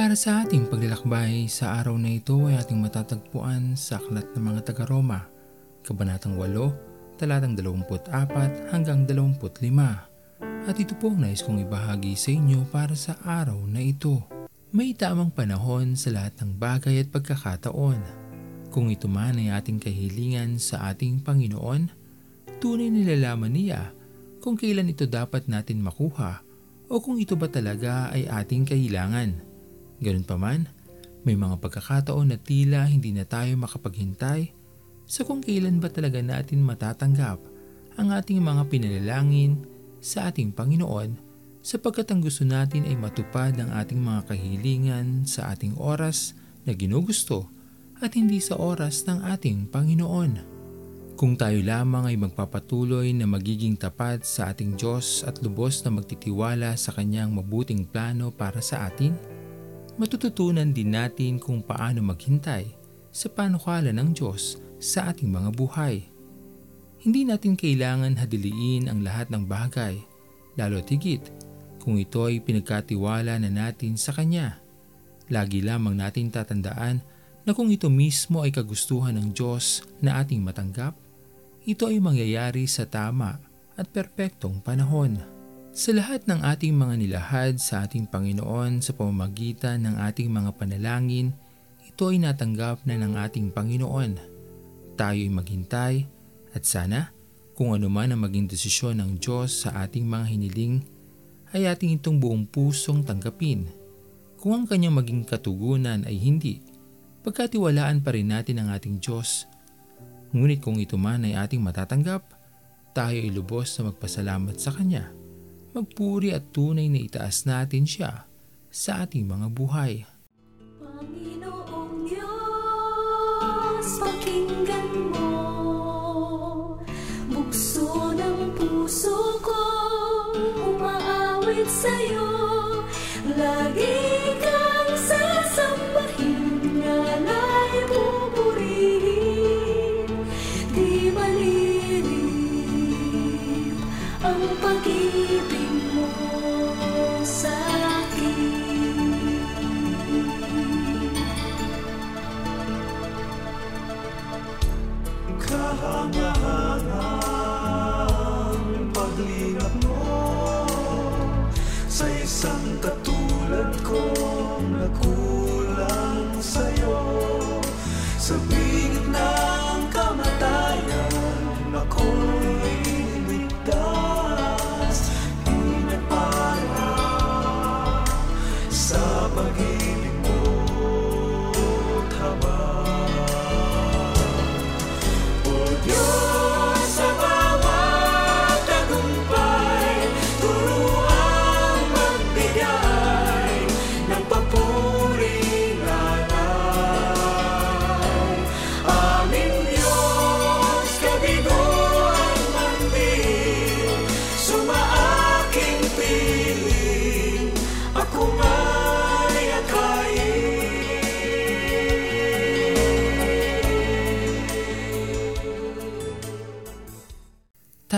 Para sa ating paglalakbay sa araw na ito ay ating matatagpuan sa Aklat ng mga taga-Roma, Kabanatang 8, talatang 24 hanggang 25. At ito po ang nais kong ibahagi sa inyo para sa araw na ito. May tamang panahon sa lahat ng bagay at pagkakataon. Kung ito man ay ating kahilingan sa ating Panginoon, tunay nilalaman niya kung kailan ito dapat natin makuha o kung ito ba talaga ay ating kailangan. Ganun pa man, may mga pagkakataon na tila hindi na tayo makapaghintay sa kung kailan ba talaga natin matatanggap ang ating mga pinalalangin sa ating Panginoon sapagkat ang gusto natin ay matupad ang ating mga kahilingan sa ating oras na ginugusto at hindi sa oras ng ating Panginoon. Kung tayo lamang ay magpapatuloy na magiging tapat sa ating Diyos at lubos na magtitiwala sa Kanyang mabuting plano para sa atin, matututunan din natin kung paano maghintay sa panukala ng Diyos sa ating mga buhay. Hindi natin kailangan hadiliin ang lahat ng bagay, lalo tigit kung ito ay pinagkatiwala na natin sa Kanya. Lagi lamang natin tatandaan na kung ito mismo ay kagustuhan ng Diyos na ating matanggap, ito ay mangyayari sa tama at perpektong panahon. Sa lahat ng ating mga nilahad sa ating Panginoon sa pamamagitan ng ating mga panalangin, ito ay natanggap na ng ating Panginoon. Tayo ay maghintay at sana kung ano man ang maging desisyon ng Diyos sa ating mga hiniling, ay ating itong buong pusong tanggapin. Kung ang kanyang maging katugunan ay hindi, pagkatiwalaan pa rin natin ang ating Diyos. Ngunit kung ito man ay ating matatanggap, tayo ay lubos na magpasalamat sa Kanya magpuri at tunay na itaas natin siya sa ating mga buhay. Panginoong Diyos, pakinggan mo Bukso ng puso ko, umaawit sa'yo Lagi love.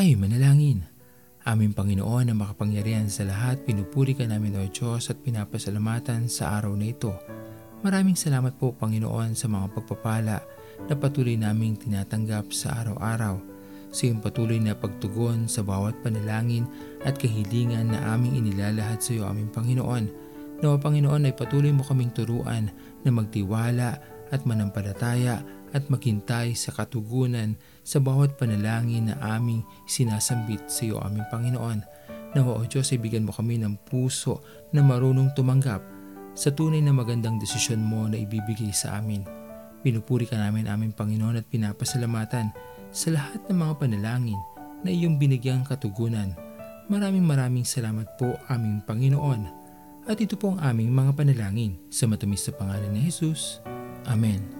Tayo manalangin. Aming Panginoon na makapangyarihan sa lahat, pinupuri ka namin o Diyos at pinapasalamatan sa araw na ito. Maraming salamat po Panginoon sa mga pagpapala na patuloy naming tinatanggap sa araw-araw. Sa iyong patuloy na pagtugon sa bawat panalangin at kahilingan na aming inilalahad sa iyo aming Panginoon. Nawa Panginoon ay patuloy mo kaming turuan na magtiwala at manampalataya at maghintay sa katugunan sa bawat panalangin na aming sinasambit sa iyo aming Panginoon. Nawa o Diyos ay bigyan mo kami ng puso na marunong tumanggap sa tunay na magandang desisyon mo na ibibigay sa amin. Pinupuri ka namin aming Panginoon at pinapasalamatan sa lahat ng mga panalangin na iyong binigyang katugunan. Maraming maraming salamat po aming Panginoon. At ito po ang aming mga panalangin sa matamis na pangalan ni Jesus. Amen.